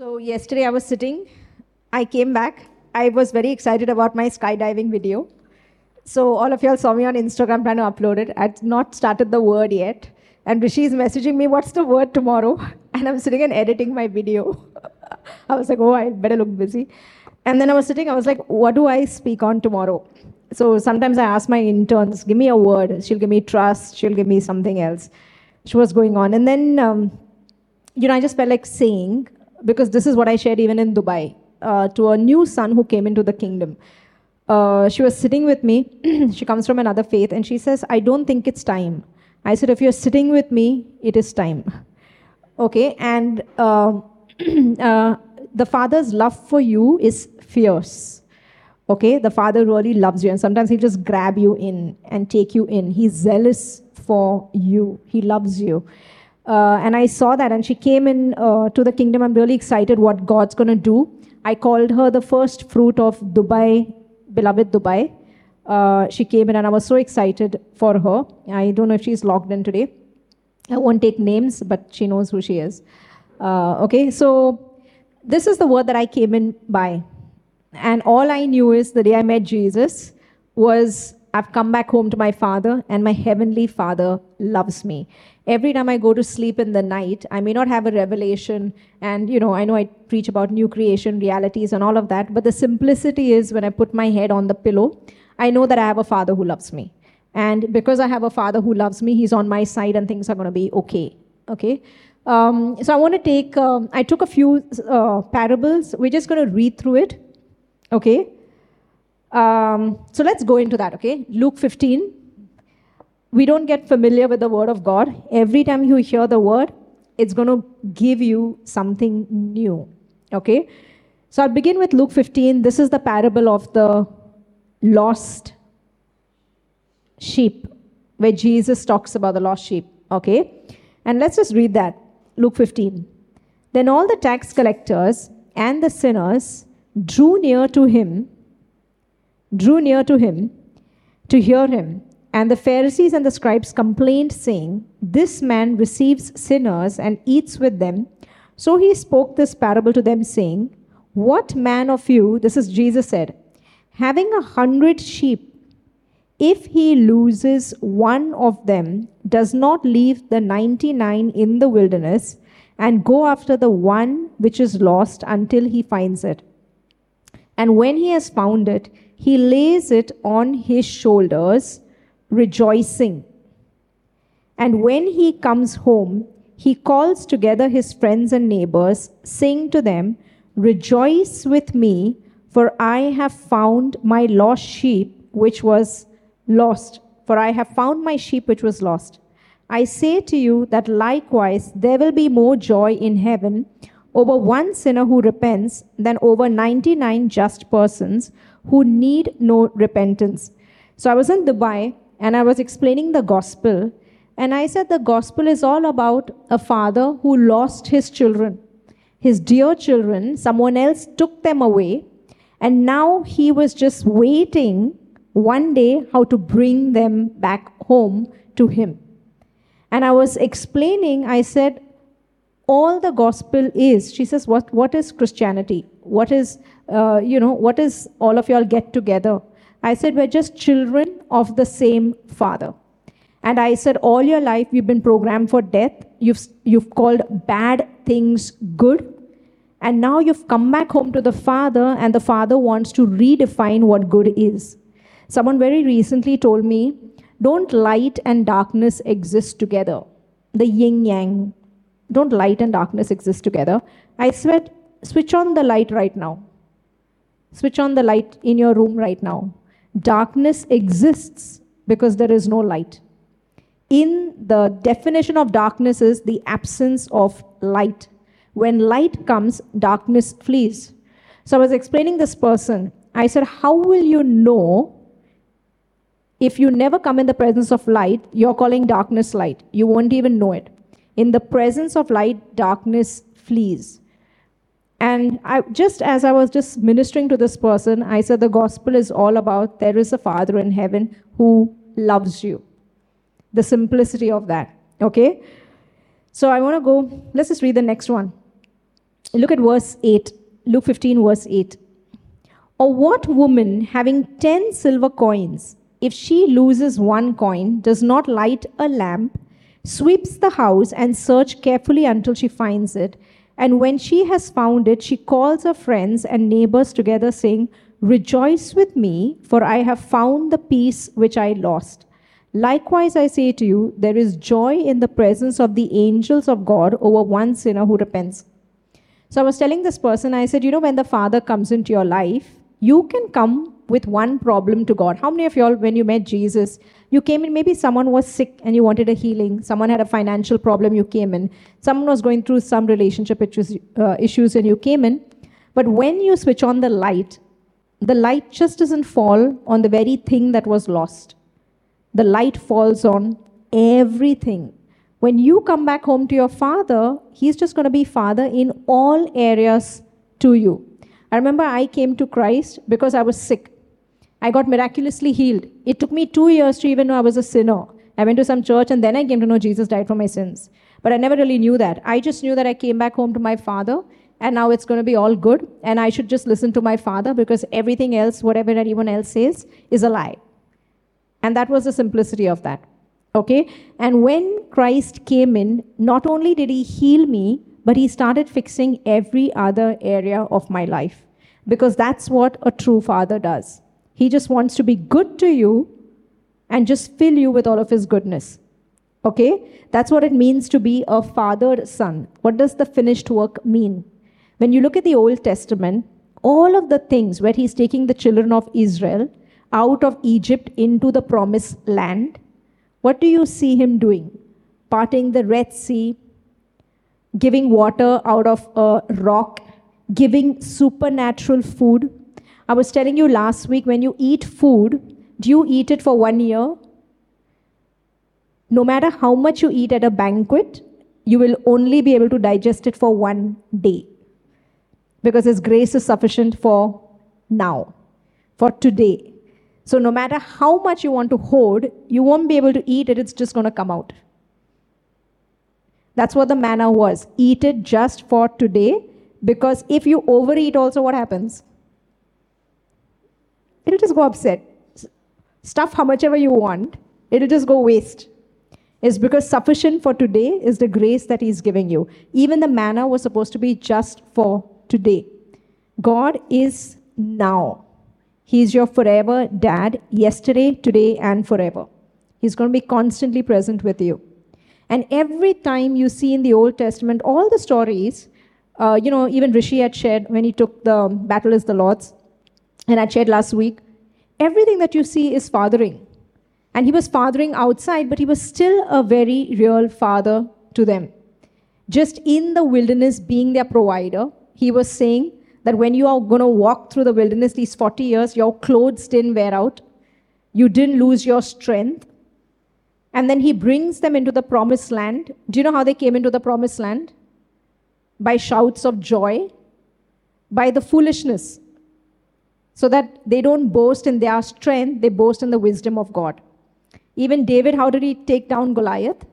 So, yesterday I was sitting, I came back. I was very excited about my skydiving video. So, all of y'all saw me on Instagram trying to upload it. I'd not started the word yet. And Rishi is messaging me, What's the word tomorrow? And I'm sitting and editing my video. I was like, Oh, I better look busy. And then I was sitting, I was like, What do I speak on tomorrow? So, sometimes I ask my interns, Give me a word. She'll give me trust, she'll give me something else. She was going on. And then, um, you know, I just felt like saying, because this is what I shared even in Dubai, uh, to a new son who came into the kingdom. Uh, she was sitting with me. she comes from another faith, and she says, I don't think it's time. I said, if you're sitting with me, it is time. Okay, and uh, uh, the father's love for you is fierce. Okay, the father really loves you, and sometimes he'll just grab you in and take you in. He's zealous for you, he loves you. Uh, and I saw that, and she came in uh, to the kingdom. I'm really excited what God's going to do. I called her the first fruit of Dubai, beloved Dubai. Uh, she came in, and I was so excited for her. I don't know if she's logged in today. I won't take names, but she knows who she is. Uh, okay, so this is the word that I came in by. And all I knew is the day I met Jesus was I've come back home to my father, and my heavenly father loves me. Every time I go to sleep in the night, I may not have a revelation, and you know, I know I preach about new creation, realities, and all of that, but the simplicity is when I put my head on the pillow, I know that I have a father who loves me. And because I have a father who loves me, he's on my side, and things are going to be okay. Okay? Um, so I want to take, um, I took a few uh, parables. We're just going to read through it. Okay? Um, so let's go into that, okay? Luke 15. We don't get familiar with the word of God. Every time you hear the word, it's going to give you something new, okay? So I'll begin with Luke 15. This is the parable of the lost sheep, where Jesus talks about the lost sheep, okay? And let's just read that. Luke 15. Then all the tax collectors and the sinners drew near to him drew near to him to hear him. And the Pharisees and the scribes complained, saying, This man receives sinners and eats with them. So he spoke this parable to them, saying, What man of you, this is Jesus said, having a hundred sheep, if he loses one of them, does not leave the 99 in the wilderness and go after the one which is lost until he finds it. And when he has found it, he lays it on his shoulders, rejoicing. And when he comes home, he calls together his friends and neighbors, saying to them, Rejoice with me, for I have found my lost sheep which was lost. For I have found my sheep which was lost. I say to you that likewise there will be more joy in heaven over one sinner who repents than over 99 just persons who need no repentance. So I was in Dubai and I was explaining the gospel. And I said the gospel is all about a father who lost his children, his dear children. Someone else took them away. And now he was just waiting one day how to bring them back home to him. And I was explaining, I said, all the gospel is she says what what is christianity? What is uh, you know what is all of y'all get together? I said we're just children of the same father. And i said all your life you've been programmed for death. You've you've called bad things good. And now you've come back home to the father and the father wants to redefine what good is. Someone very recently told me don't light and darkness exist together. The yin yang don't light and darkness exist together. I said, switch on the light right now. Switch on the light in your room right now. Darkness exists because there is no light. In the definition of darkness is the absence of light. When light comes, darkness flees. So I was explaining this person. I said, How will you know if you never come in the presence of light, you're calling darkness light? You won't even know it. In the presence of light, darkness flees. And I, just as I was just ministering to this person, I said the gospel is all about there is a Father in heaven who loves you. The simplicity of that. Okay? So I want to go, let's just read the next one. Look at verse 8, Luke 15, verse 8. Or what woman having 10 silver coins, if she loses one coin, does not light a lamp, sweeps the house, and search carefully until she finds it? And when she has found it, she calls her friends and neighbors together, saying, Rejoice with me, for I have found the piece which I lost. Likewise, I say to you, there is joy in the presence of the angels of God over one sinner who repents. So I was telling this person, I said, you know, when the Father comes into your life, you can come with one problem to God. How many of y'all, when you met Jesus, you came in, maybe someone was sick and you wanted a healing, someone had a financial problem, you came in, someone was going through some relationship issues, uh, issues and you came in. But when you switch on the light, the light just doesn't fall on the very thing that was lost. The light falls on everything. When you come back home to your father, he's just going to be father in all areas to you. I remember I came to Christ because I was sick. I got miraculously healed. It took me two years to even know I was a sinner. I went to some church and then I came to know Jesus died for my sins. But I never really knew that. I just knew that I came back home to my father and now it's going to be all good and I should just listen to my father because everything else, whatever anyone else says, is a lie. And that was the simplicity of that. Okay? And when Christ came in, not only did he heal me, but he started fixing every other area of my life. Because that's what a true father does. He just wants to be good to you and just fill you with all of his goodness. Okay? That's what it means to be a fathered son. What does the finished work mean? When you look at the Old Testament, all of the things where he's taking the children of Israel out of Egypt into the promised land, what do you see him doing? Parting the Red Sea, giving water out of a rock, giving supernatural food. I was telling you last week when you eat food, do you eat it for one year? No matter how much you eat at a banquet, you will only be able to digest it for one day because His grace is sufficient for now, for today. So, no matter how much you want to hoard, you won't be able to eat it, it's just going to come out. That's what the manna was. Eat it just for today, because if you overeat, also what happens? It'll just go upset. Stuff how much ever you want, it'll just go waste. It's because sufficient for today is the grace that He's giving you. Even the manna was supposed to be just for today. God is now. He's your forever dad, yesterday, today, and forever. He's going to be constantly present with you. And every time you see in the Old Testament, all the stories, uh, you know, even Rishi had shared when he took the battle is the Lord's, and I shared last week, everything that you see is fathering. And he was fathering outside, but he was still a very real father to them. Just in the wilderness, being their provider, he was saying that when you are going to walk through the wilderness these 40 years, your clothes didn't wear out, you didn't lose your strength. And then he brings them into the promised land. Do you know how they came into the promised land? By shouts of joy, by the foolishness. So that they don't boast in their strength, they boast in the wisdom of God. Even David, how did he take down Goliath?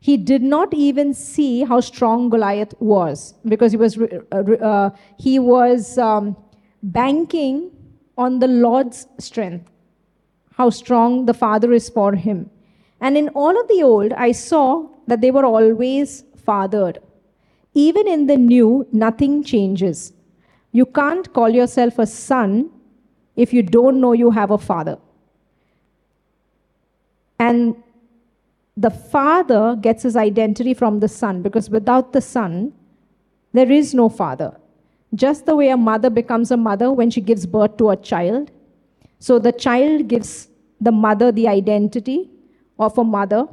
he did not even see how strong Goliath was because he was, uh, uh, he was um, banking on the Lord's strength, how strong the Father is for him. And in all of the old, I saw that they were always fathered. Even in the new, nothing changes. You can't call yourself a son if you don't know you have a father. And the father gets his identity from the son because without the son, there is no father. Just the way a mother becomes a mother when she gives birth to a child. So the child gives the mother the identity of a mother,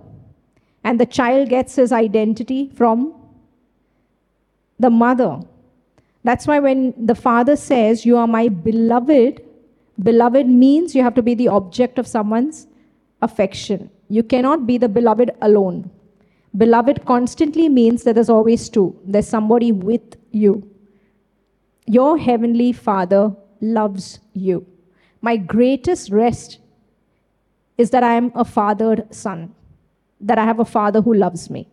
and the child gets his identity from the mother. That's why when the father says, You are my beloved, beloved means you have to be the object of someone's affection. You cannot be the beloved alone. Beloved constantly means that there's always two, there's somebody with you. Your heavenly Father loves you. My greatest rest is that I am a fathered son, that I have a father who loves me.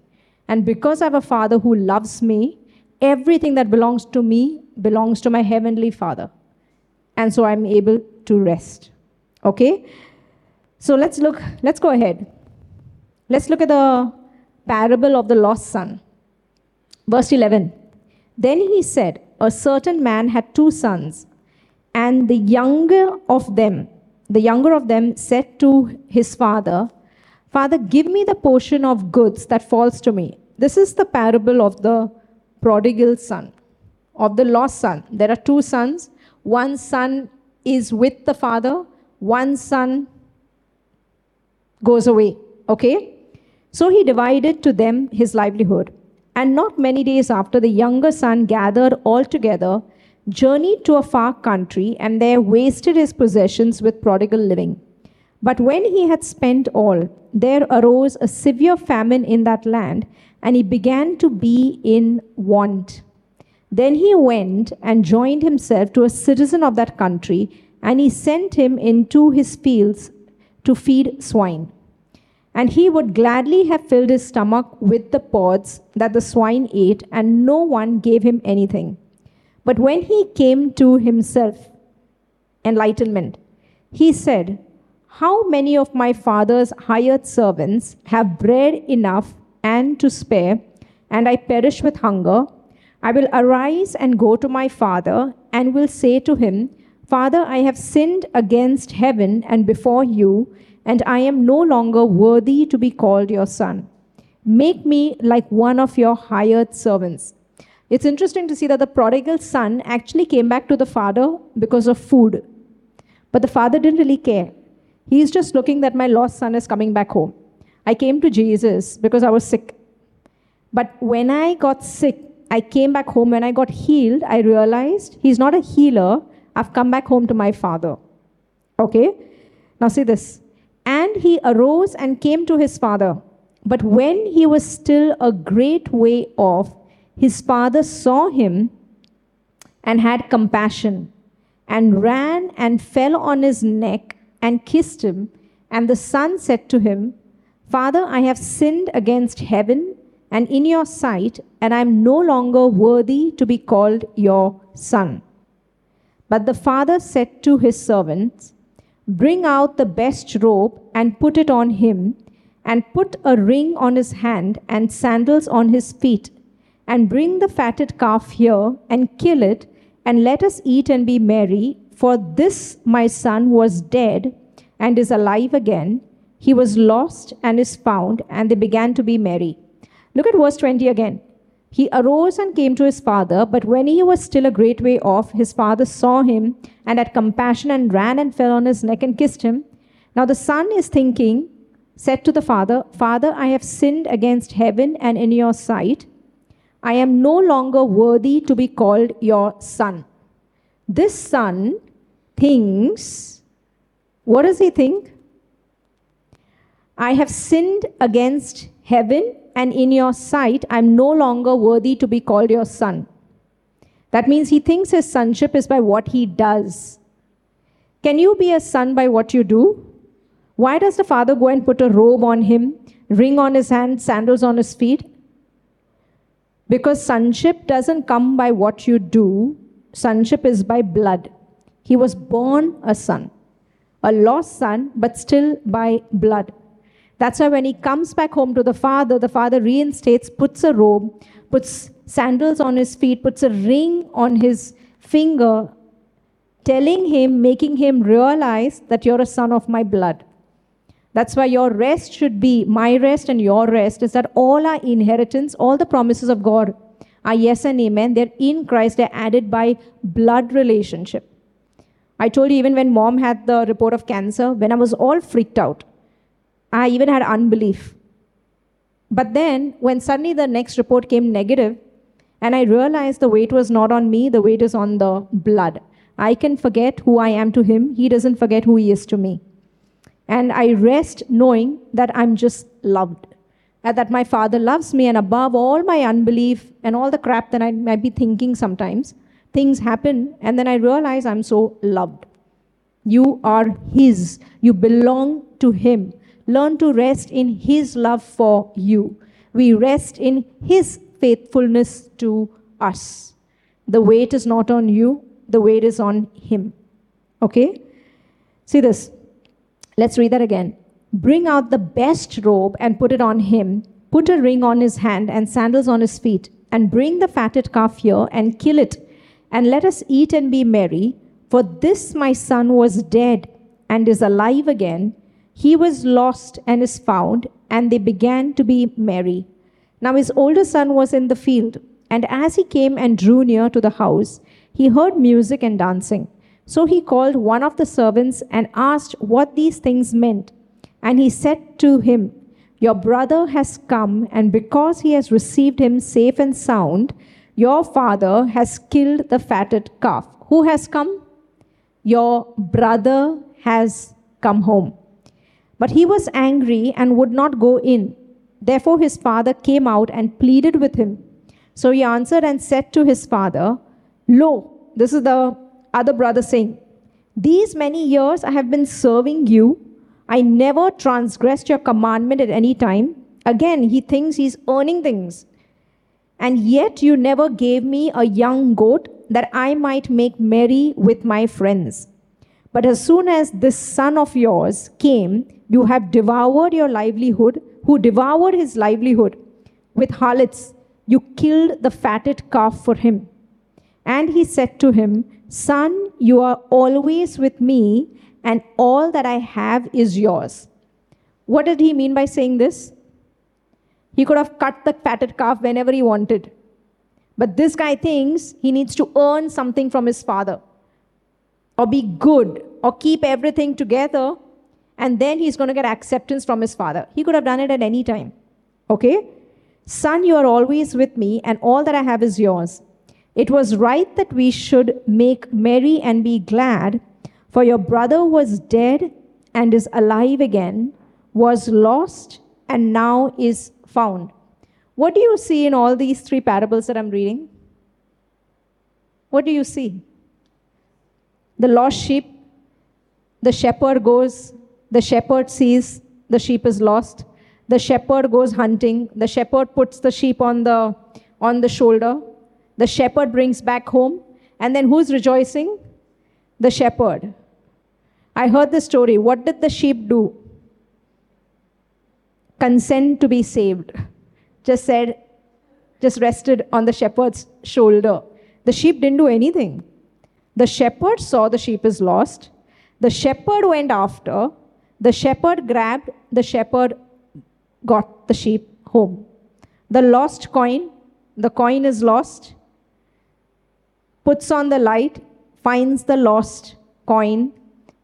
And because I have a father who loves me, everything that belongs to me belongs to my heavenly Father. And so I'm able to rest. Okay? So let's look, let's go ahead. Let's look at the parable of the lost son. Verse 11. Then he said, A certain man had two sons, and the younger of them, the younger of them said to his father, Father, give me the portion of goods that falls to me. This is the parable of the prodigal son, of the lost son. There are two sons. One son is with the father, one son goes away. Okay? So he divided to them his livelihood. And not many days after, the younger son gathered all together, journeyed to a far country, and there wasted his possessions with prodigal living. But when he had spent all, there arose a severe famine in that land, and he began to be in want. Then he went and joined himself to a citizen of that country, and he sent him into his fields to feed swine. And he would gladly have filled his stomach with the pods that the swine ate, and no one gave him anything. But when he came to himself, enlightenment, he said, How many of my father's hired servants have bread enough and to spare, and I perish with hunger? I will arise and go to my father, and will say to him, Father, I have sinned against heaven and before you and I am no longer worthy to be called your son. Make me like one of your hired servants. It's interesting to see that the prodigal son actually came back to the father because of food. But the father didn't really care. He's just looking that my lost son is coming back home. I came to Jesus because I was sick. But when I got sick, I came back home. When I got healed, I realized he's not a healer. I've come back home to my father. Okay? Now, see this. And he arose and came to his father. But when he was still a great way off, his father saw him and had compassion, and ran and fell on his neck and kissed him. And the son said to him, Father, I have sinned against heaven and in your sight, and I am no longer worthy to be called your son. But the father said to his servants, Bring out the best robe and put it on him, and put a ring on his hand and sandals on his feet. And bring the fatted calf here and kill it, and let us eat and be merry. For this my son was dead and is alive again. He was lost and is found, and they began to be merry. Look at verse 20 again. He arose and came to his father, but when he was still a great way off, his father saw him and had compassion and ran and fell on his neck and kissed him. Now the son is thinking, said to the father, Father, I have sinned against heaven and in your sight. I am no longer worthy to be called your son. This son thinks, what does he think? I have sinned against heaven and in your sight, I'm no longer worthy to be called your son. That means he thinks his sonship is by what he does. Can you be a son by what you do? Why does the father go and put a robe on him, ring on his hand, sandals on his feet? Because sonship doesn't come by what you do, sonship is by blood. He was born a son, a lost son, but still by blood. That's why when he comes back home to the father, the father reinstates, puts a robe, puts sandals on his feet, puts a ring on his finger, telling him, making him realize that you're a son of my blood. That's why your rest should be my rest and your rest is that all our inheritance, all the promises of God are yes and amen. They're in Christ, they're added by blood relationship. I told you, even when mom had the report of cancer, when I was all freaked out, I even had unbelief. But then, when suddenly the next report came negative, and I realized the weight was not on me, the weight is on the blood. I can forget who I am to him, he doesn't forget who he is to me. And I rest knowing that I'm just loved, and that my Father loves me, and above all my unbelief and all the crap that I might be thinking sometimes, things happen, and then I realize I'm so loved. You are His, you belong to Him. Learn to rest in His love for you. We rest in His faithfulness to us. The weight is not on you, the weight is on him. Okay? See this. Let's read that again. Bring out the best robe and put it on him. Put a ring on his hand and sandals on his feet. And bring the fatted calf here and kill it. And let us eat and be merry. For this my son was dead and is alive again. He was lost and is found. And they began to be merry. Now his older son was in the field. And as he came and drew near to the house, he heard music and dancing. So he called one of the servants and asked what these things meant. And he said to him, Your brother has come, and because he has received him safe and sound, your father has killed the fatted calf. Who has come? Your brother has come home. But he was angry and would not go in. Therefore his father came out and pleaded with him. So he answered and said to his father, Lo, this is the other brother saying, These many years I have been serving you I never transgressed your commandment at any time. Again, he thinks he's earning things. And yet you never gave me a young goat that I might make merry with my friends. But as soon as this son of yours came, you have devoured your livelihood, who devoured his livelihood with harlots. You killed the fatted calf for him. And he said to him, Son, you are always with me and all that I have is yours. What did he mean by saying this? He could have cut the fatted calf whenever he wanted. But this guy thinks he needs to earn something from his father, or be good, or keep everything together, and then he's going to get acceptance from his father. He could have done it at any time. Okay? Son, you are always with me, and all that I have is yours. It was right that we should make merry and be glad for your brother was dead and is alive again, was lost and now is found. What do you see in all these three parables that I'm reading? What do you see? The lost sheep, the shepherd goes, the shepherd sees the sheep is lost. The shepherd goes hunting. The shepherd puts the sheep on the, on the shoulder. The shepherd brings back home. And then who's rejoicing? The shepherd. I heard the story. What did the sheep do? Consent to be saved. Just said, just rested on the shepherd's shoulder. The sheep didn't do anything. The shepherd saw the sheep is lost. The shepherd went after. The shepherd grabbed. The shepherd got the sheep home. The lost coin, the coin is lost, puts on the light, finds the lost coin,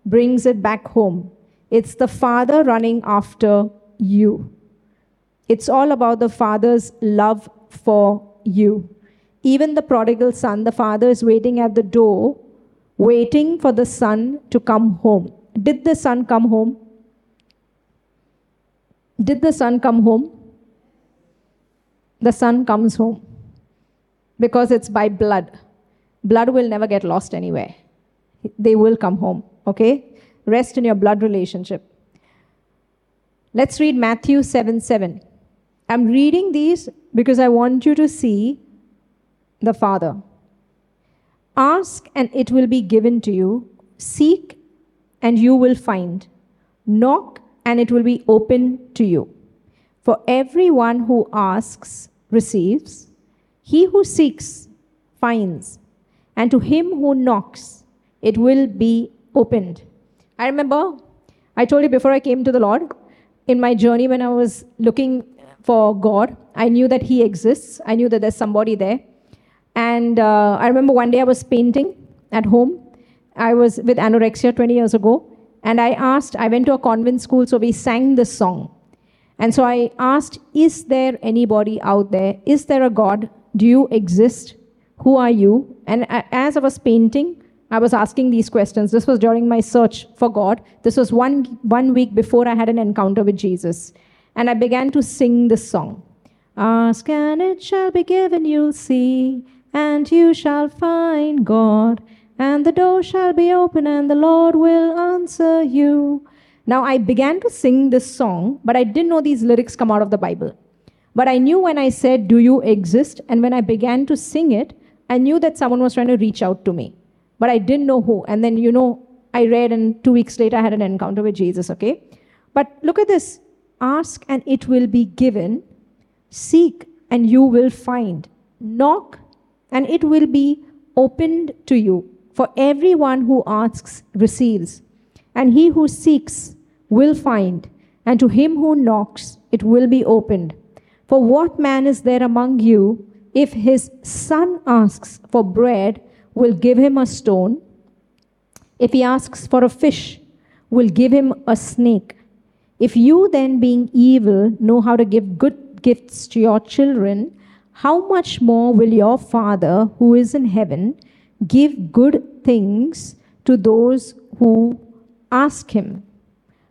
brings it back home. It's the Father running after you. It's all about the Father's love for you. Even the prodigal son, the Father is waiting at the door, waiting for the son to come home. Did the son come home? Did the son come home? The son comes home because it's by blood. Blood will never get lost anywhere, they will come home. Okay? Rest in your blood relationship. Let's read Matthew 7 7. I'm reading these because I want you to see the Father. Ask and it will be given to you. Seek and you will find. Knock and it will be open to you. For everyone who asks receives, he who seeks finds, and to him who knocks it will be opened. I remember I told you before I came to the Lord, in my journey when I was looking for God, I knew that He exists. I knew that there's somebody there. And uh, I remember one day I was painting at home. I was with anorexia 20 years ago. And I asked, I went to a convent school, so we sang this song. And so I asked, Is there anybody out there? Is there a God? Do you exist? Who are you? And as I was painting, I was asking these questions. This was during my search for God. This was one, one week before I had an encounter with Jesus. And I began to sing this song Ask and it shall be given, you'll see, and you shall find God. And the door shall be open, and the Lord will answer you. Now, I began to sing this song, but I didn't know these lyrics come out of the Bible. But I knew when I said, Do you exist? And when I began to sing it, I knew that someone was trying to reach out to me. But I didn't know who. And then, you know, I read, and two weeks later, I had an encounter with Jesus, okay? But look at this ask, and it will be given. Seek, and you will find. Knock, and it will be opened to you. For everyone who asks receives, and he who seeks will find, and to him who knocks it will be opened. For what man is there among you, if his son asks for bread, will give him a stone? If he asks for a fish, will give him a snake? If you then, being evil, know how to give good gifts to your children, how much more will your Father who is in heaven give good things to those who ask him?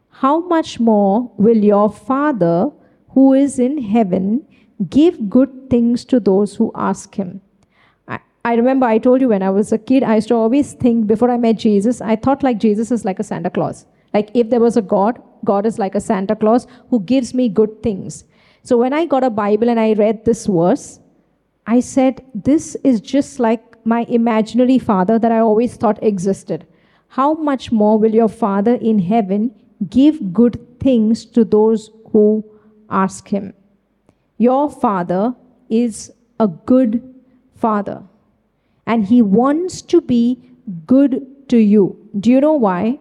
How much more will your Father who is in heaven give good things to those who ask him? I, I remember I told you when I was a kid, I used to always think before I met Jesus, I thought like Jesus is like a Santa Claus. Like if there was a God, God is like a Santa Claus who gives me good things. So when I got a Bible and I read this verse, I said, This is just like my imaginary father that I always thought existed. How much more will your Father in heaven give good things to those who ask him? Your Father is a good Father, and he wants to be good to you. Do you know why?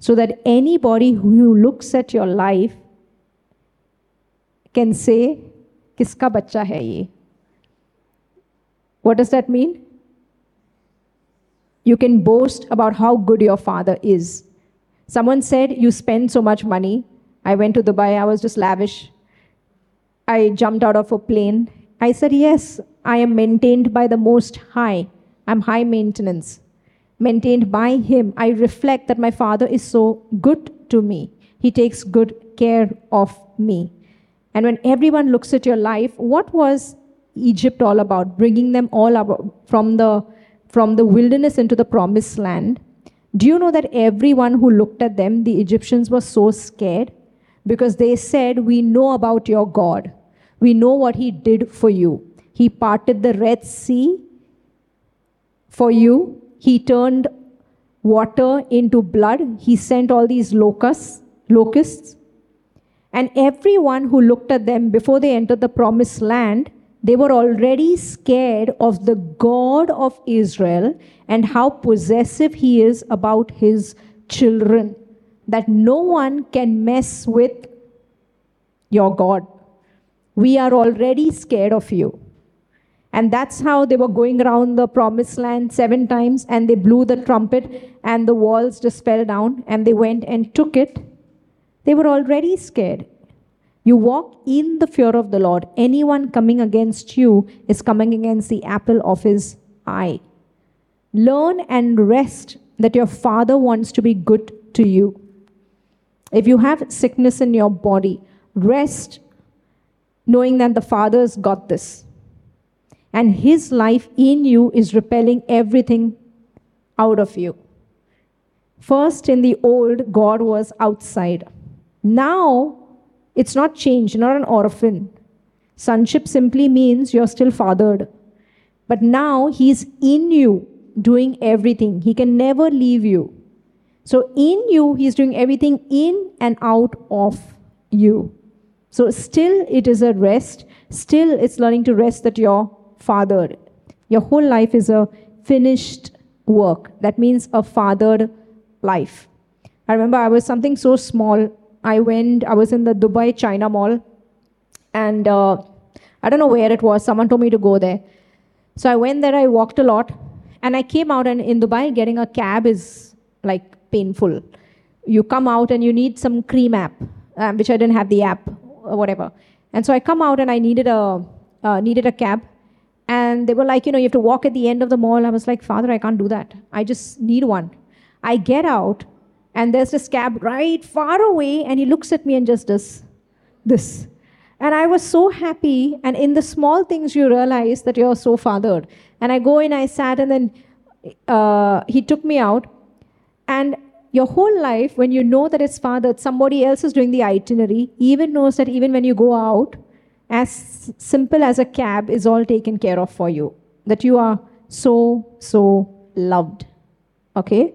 So that anybody who looks at your life can say, Kiska bacha hai ye? What does that mean? You can boast about how good your father is. Someone said, You spend so much money. I went to Dubai, I was just lavish. I jumped out of a plane. I said, Yes, I am maintained by the Most High. I'm high maintenance. Maintained by Him. I reflect that my Father is so good to me. He takes good care of me. And when everyone looks at your life, what was Egypt all about? Bringing them all up from the, from the wilderness into the promised land. Do you know that everyone who looked at them, the Egyptians were so scared? Because they said, We know about your God. We know what he did for you. He parted the Red Sea for you. He turned water into blood. He sent all these locusts, locusts. And everyone who looked at them before they entered the promised land, they were already scared of the God of Israel and how possessive he is about his children. That no one can mess with your God. We are already scared of you. And that's how they were going around the promised land seven times and they blew the trumpet and the walls just fell down and they went and took it. They were already scared. You walk in the fear of the Lord. Anyone coming against you is coming against the apple of his eye. Learn and rest that your Father wants to be good to you. If you have sickness in your body, rest knowing that the Father's got this. And His life in you is repelling everything out of you. First, in the old, God was outside. Now, it's not changed, you're not an orphan. Sonship simply means you're still fathered. But now he's in you doing everything. He can never leave you. So in you, he's doing everything in and out of you. So still it is a rest. Still it's learning to rest that you're fathered. Your whole life is a finished work. That means a fathered life. I remember I was something so small I went, I was in the Dubai China Mall, and uh, I don't know where it was. Someone told me to go there. So I went there, I walked a lot, and I came out, and in Dubai, getting a cab is like painful. You come out and you need some Careem app, um, which I didn't have the app or whatever. And so I come out and I needed a, uh, needed a cab. And they were like, you know, you have to walk at the end of the mall. I was like, Father, I can't do that. I just need one. I get out and there's this cab right far away, and he looks at me and just does this. And I was so happy. And in the small things, you realize that you're so fathered. And I go in, I sat, and then uh, he took me out. And your whole life, when you know that it's fathered, somebody else is doing the itinerary, even knows that even when you go out, as simple as a cab is all taken care of for you. That you are so, so loved. Okay?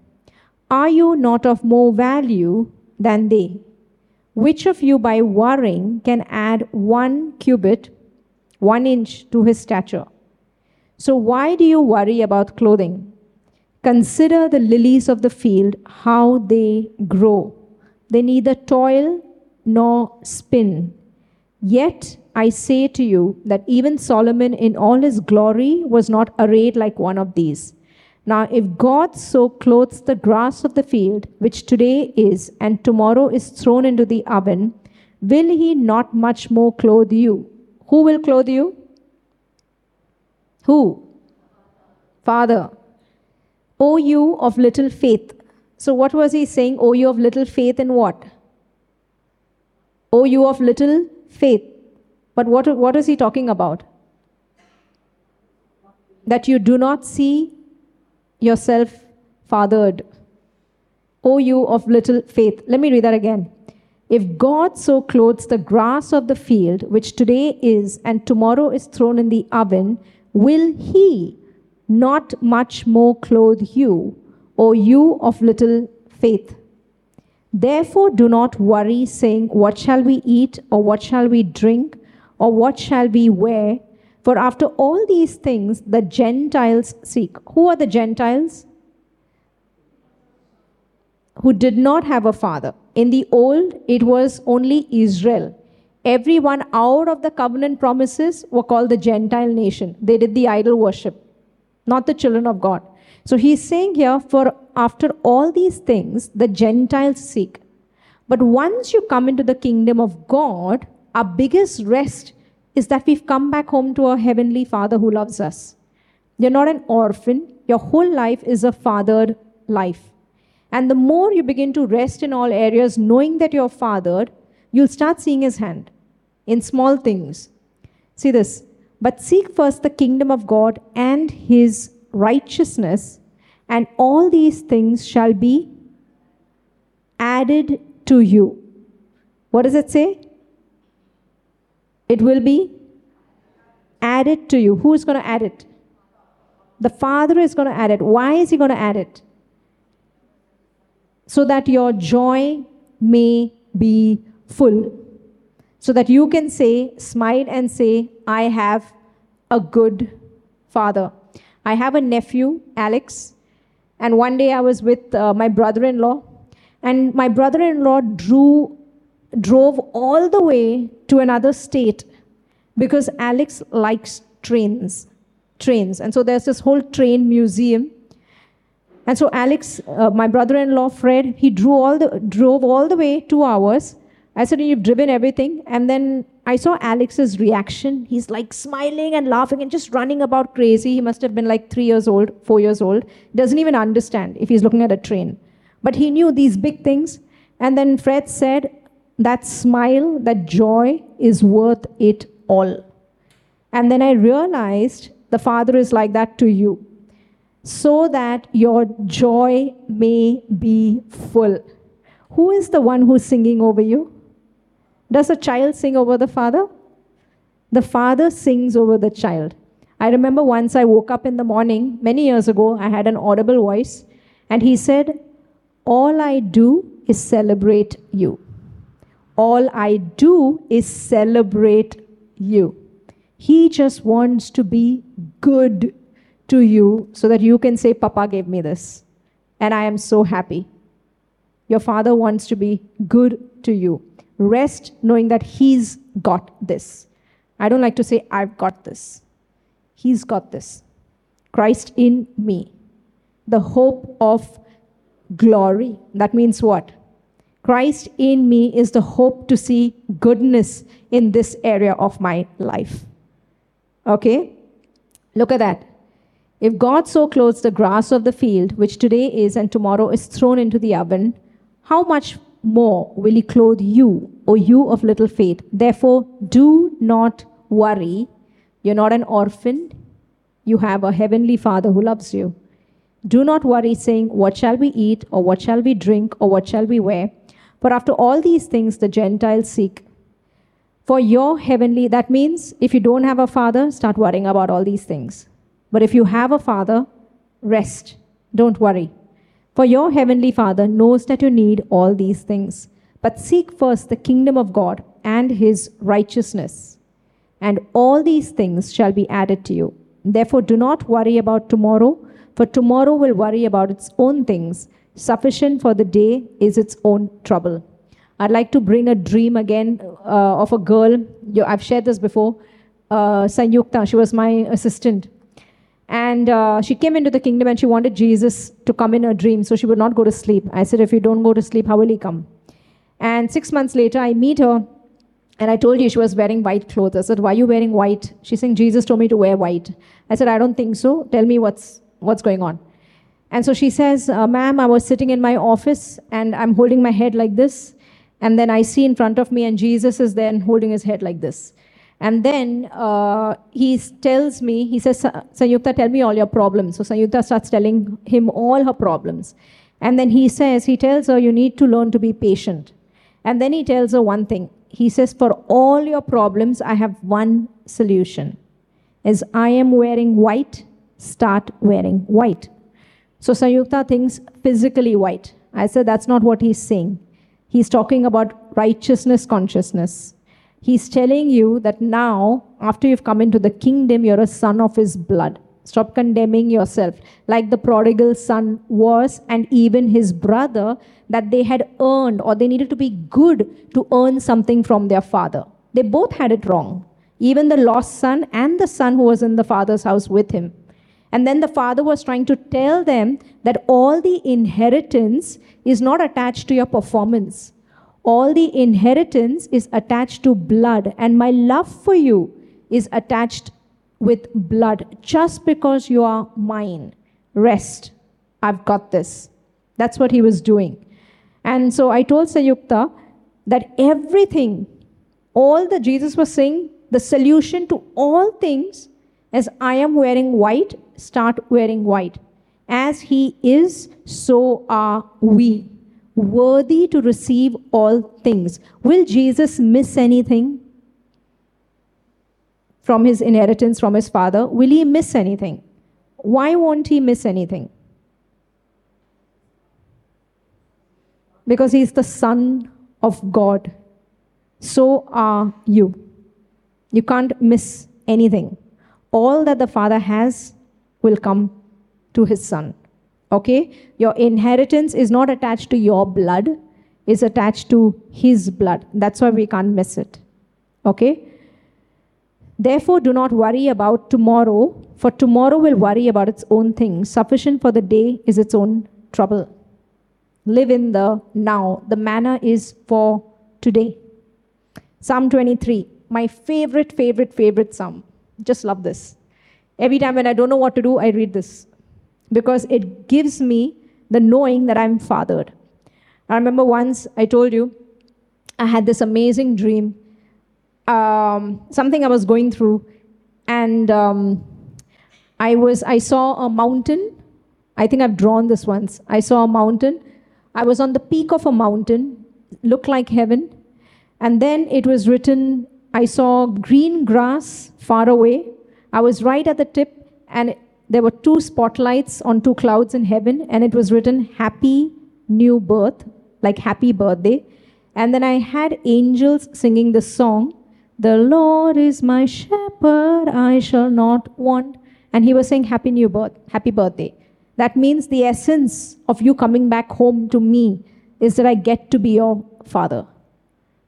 Are you not of more value than they? Which of you, by worrying, can add one cubit, one inch to his stature? So, why do you worry about clothing? Consider the lilies of the field, how they grow. They neither toil nor spin. Yet I say to you that even Solomon in all his glory was not arrayed like one of these. Now, if God so clothes the grass of the field, which today is and tomorrow is thrown into the oven, will he not much more clothe you? Who will clothe you? Who? Father. O you of little faith. So, what was he saying? O you of little faith in what? O you of little faith. But what, what is he talking about? That you do not see yourself fathered. O you of little faith. Let me read that again. If God so clothes the grass of the field, which today is and tomorrow is thrown in the oven, will he not much more clothe you, O you of little faith? Therefore, do not worry, saying, What shall we eat, or what shall we drink, or what shall we wear? For after all these things the Gentiles seek. Who are the Gentiles? Who did not have a father. In the old, it was only Israel. Everyone out of the covenant promises were called the Gentile nation. They did the idol worship, not the children of God. So he's saying here, for after all these things, the Gentiles seek. But once you come into the kingdom of God, our biggest rest is that we've come back home to our Heavenly Father who loves us. You're not an orphan, your whole life is a fathered life. And the more you begin to rest in all areas, knowing that you're fathered, you'll start seeing His hand in small things. See this. But seek first the kingdom of God and His righteousness, and all these things shall be added to you. What does it say? It will be added to you. Who is going to add it? The Father is going to add it. Why is He going to add it? So that your joy may be full. So that you can say, smile and say, I have a good Father. I have a nephew, Alex, and one day I was with uh, my brother in law, and my brother in law drew drove all the way to another state because Alex likes trains. Trains. And so there's this whole train museum. And so Alex, uh, my brother-in-law Fred, he drew all the, drove all the way two hours. I said, you've driven everything. And then I saw Alex's reaction. He's like smiling and laughing and just running about crazy. He must have been like three years old, four years old. Doesn't even understand if he's looking at a train. But he knew these big things. And then Fred said, that smile, that joy is worth it all. And then I realized the Father is like that to you, so that your joy may be full. Who is the one who's singing over you? Does a child sing over the father? The father sings over the child. I remember once I woke up in the morning, many years ago, I had an audible voice, and he said, All I do is celebrate you all I do is celebrate you. He just wants to be good to you so that you can say, Papa gave me this. And I am so happy. Your father wants to be good to you. Rest knowing that he's got this. I don't like to say, I've got this. He's got this. Christ in me. The hope of glory. That means what? Christ in me is the hope to see goodness in this area of my life. Okay? Look at that. If God so clothes the grass of the field, which today is and tomorrow is thrown into the oven, how much more will He clothe you, O you of little faith? Therefore, do not worry. You're not an orphan. You have a heavenly Father who loves you. Do not worry, saying, What shall we eat, or what shall we drink, or what shall we wear? For after all these things the Gentiles seek. For your heavenly, that means if you don't have a father, start worrying about all these things. But if you have a father, rest. Don't worry. For your heavenly Father knows that you need all these things. But seek first the kingdom of God and his righteousness, and all these things shall be added to you. Therefore, do not worry about tomorrow, for tomorrow will worry about its own things. Sufficient for the day is its own trouble. I'd like to bring a dream again uh, of a girl. I've shared this before. Uh, Sanyukta, she was my assistant. And uh, she came into the kingdom and she wanted Jesus to come in her dream so she would not go to sleep. I said, If you don't go to sleep, how will he come? And six months later, I meet her and I told you she was wearing white clothes. I said, Why are you wearing white? She's saying, Jesus told me to wear white. I said, I don't think so. Tell me what's, what's going on. And so she says, uh, Ma'am, I was sitting in my office and I'm holding my head like this. And then I see in front of me, and Jesus is there and holding his head like this. And then uh, he tells me, he says, Sanyukta, tell me all your problems. So Sanyukta starts telling him all her problems. And then he says, he tells her, you need to learn to be patient. And then he tells her one thing. He says, for all your problems, I have one solution. As I am wearing white, start wearing white. So Sanyukta thinks physically white. I said, that's not what he's saying. He's talking about righteousness consciousness. He's telling you that now, after you've come into the kingdom, you're a son of his blood. Stop condemning yourself like the prodigal son was, and even his brother, that they had earned or they needed to be good to earn something from their father. They both had it wrong. Even the lost son and the son who was in the father's house with him. And then the father was trying to tell them that all the inheritance is not attached to your performance. All the inheritance is attached to blood, and my love for you is attached with blood just because you are mine. Rest. I've got this. That's what he was doing. And so I told Sanyukta that everything, all that Jesus was saying, the solution to all things as I am wearing white, start wearing white. As he is, so are we. Worthy to receive all things. Will Jesus miss anything from his inheritance from his father? Will he miss anything? Why won't he miss anything? Because he's the Son of God. So are you. You can't miss anything all that the Father has will come to his Son. Okay? Your inheritance is not attached to your blood, is attached to his blood. That's why we can't miss it. Okay? Therefore, do not worry about tomorrow, for tomorrow will worry about its own things. Sufficient for the day is its own trouble. Live in the now. The manna is for today. Psalm 23, my favorite, favorite, favorite psalm. Just love this. Every time when I don't know what to do, I read this because it gives me the knowing that I'm fathered. I remember once I told you I had this amazing dream, um, something I was going through, and um, I was I saw a mountain. I think I've drawn this once. I saw a mountain. I was on the peak of a mountain, looked like heaven, and then it was written I saw green grass far away. I was right at the tip, and there were two spotlights on two clouds in heaven, and it was written Happy New Birth, like Happy Birthday. And then I had angels singing the song, The Lord is my shepherd, I shall not want. And he was saying, Happy New Birth, Happy Birthday. That means the essence of you coming back home to me is that I get to be your father.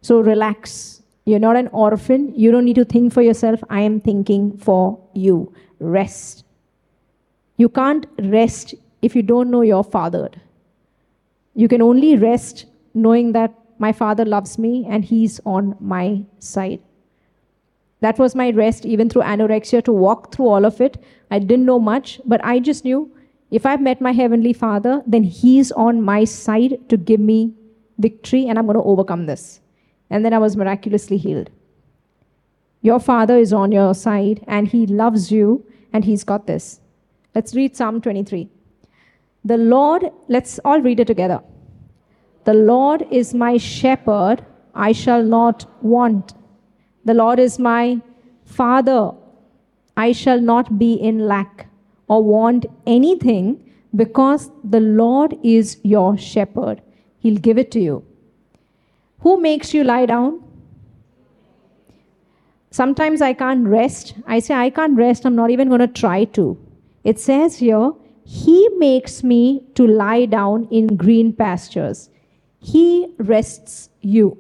So relax, you're not an orphan. You don't need to think for yourself. I am thinking for you. Rest. You can't rest if you don't know you're fathered. You can only rest knowing that my Father loves me and He's on my side. That was my rest, even through anorexia, to walk through all of it. I didn't know much, but I just knew if I've met my Heavenly Father, then He's on my side to give me victory and I'm going to overcome this. And then I was miraculously healed. Your Father is on your side and He loves you and He's got this. Let's read Psalm 23. The Lord, let's all read it together. The Lord is my shepherd, I shall not want. The Lord is my father, I shall not be in lack or want anything because the Lord is your shepherd. He'll give it to you. Who makes you lie down? Sometimes I can't rest. I say, I can't rest. I'm not even going to try to. It says here, He makes me to lie down in green pastures. He rests you.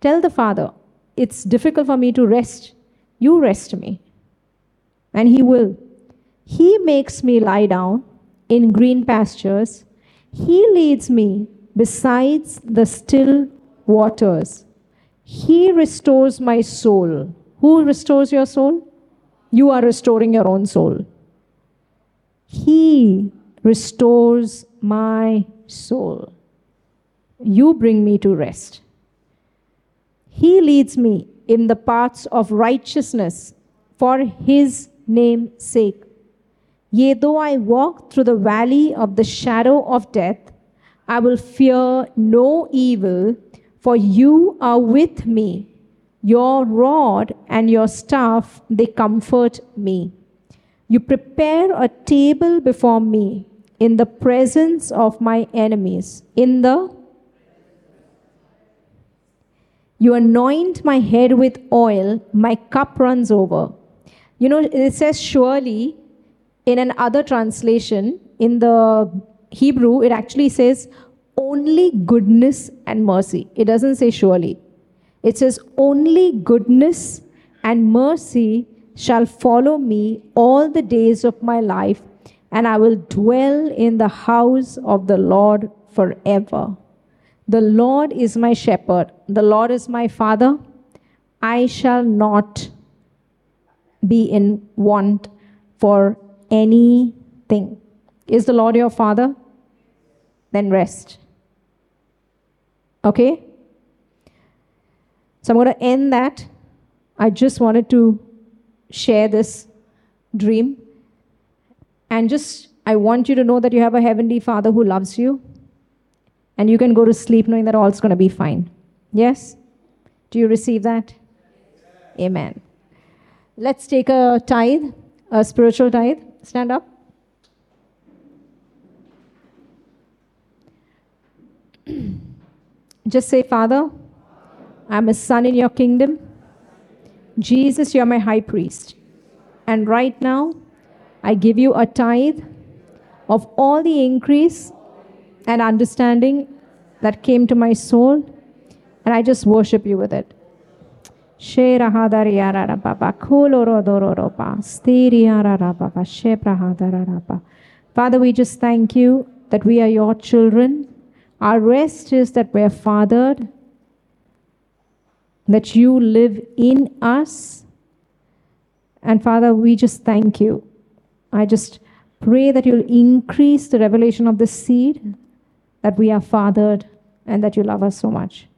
Tell the Father, it's difficult for me to rest. You rest me. And He will. He makes me lie down in green pastures. He leads me besides the still waters. He restores my soul. Who restores your soul? You are restoring your own soul. He restores my soul. You bring me to rest. He leads me in the paths of righteousness for his name's sake. Yea, though I walk through the valley of the shadow of death, I will fear no evil, for you are with me. Your rod and your staff, they comfort me. You prepare a table before me in the presence of my enemies. In the you anoint my head with oil, my cup runs over. You know, it says surely in an other translation, in the Hebrew, it actually says only goodness and mercy. It doesn't say surely. It says only goodness and mercy shall follow me all the days of my life, and I will dwell in the house of the Lord forever. The Lord is my shepherd, the Lord is my father. I shall not be in want for anything. Is the Lord your father? Then rest. Okay? So I'm going to end that. I just wanted to share this dream. And just, I want you to know that you have a heavenly Father who loves you. And you can go to sleep knowing that all's going to be fine. Yes? Do you receive that? Amen. Let's take a tithe, a spiritual tithe. Stand up. Just say, Father, I'm a son in your kingdom. Jesus, you're my high priest. And right now, I give you a tithe of all the increase and understanding that came to my soul, and I just worship you with it. Father, we just thank you that we are your children. Our rest is that we are fathered that you live in us. And Father, we just thank you. I just pray that you'll increase the revelation of the seed, that we are fathered, and that you love us so much.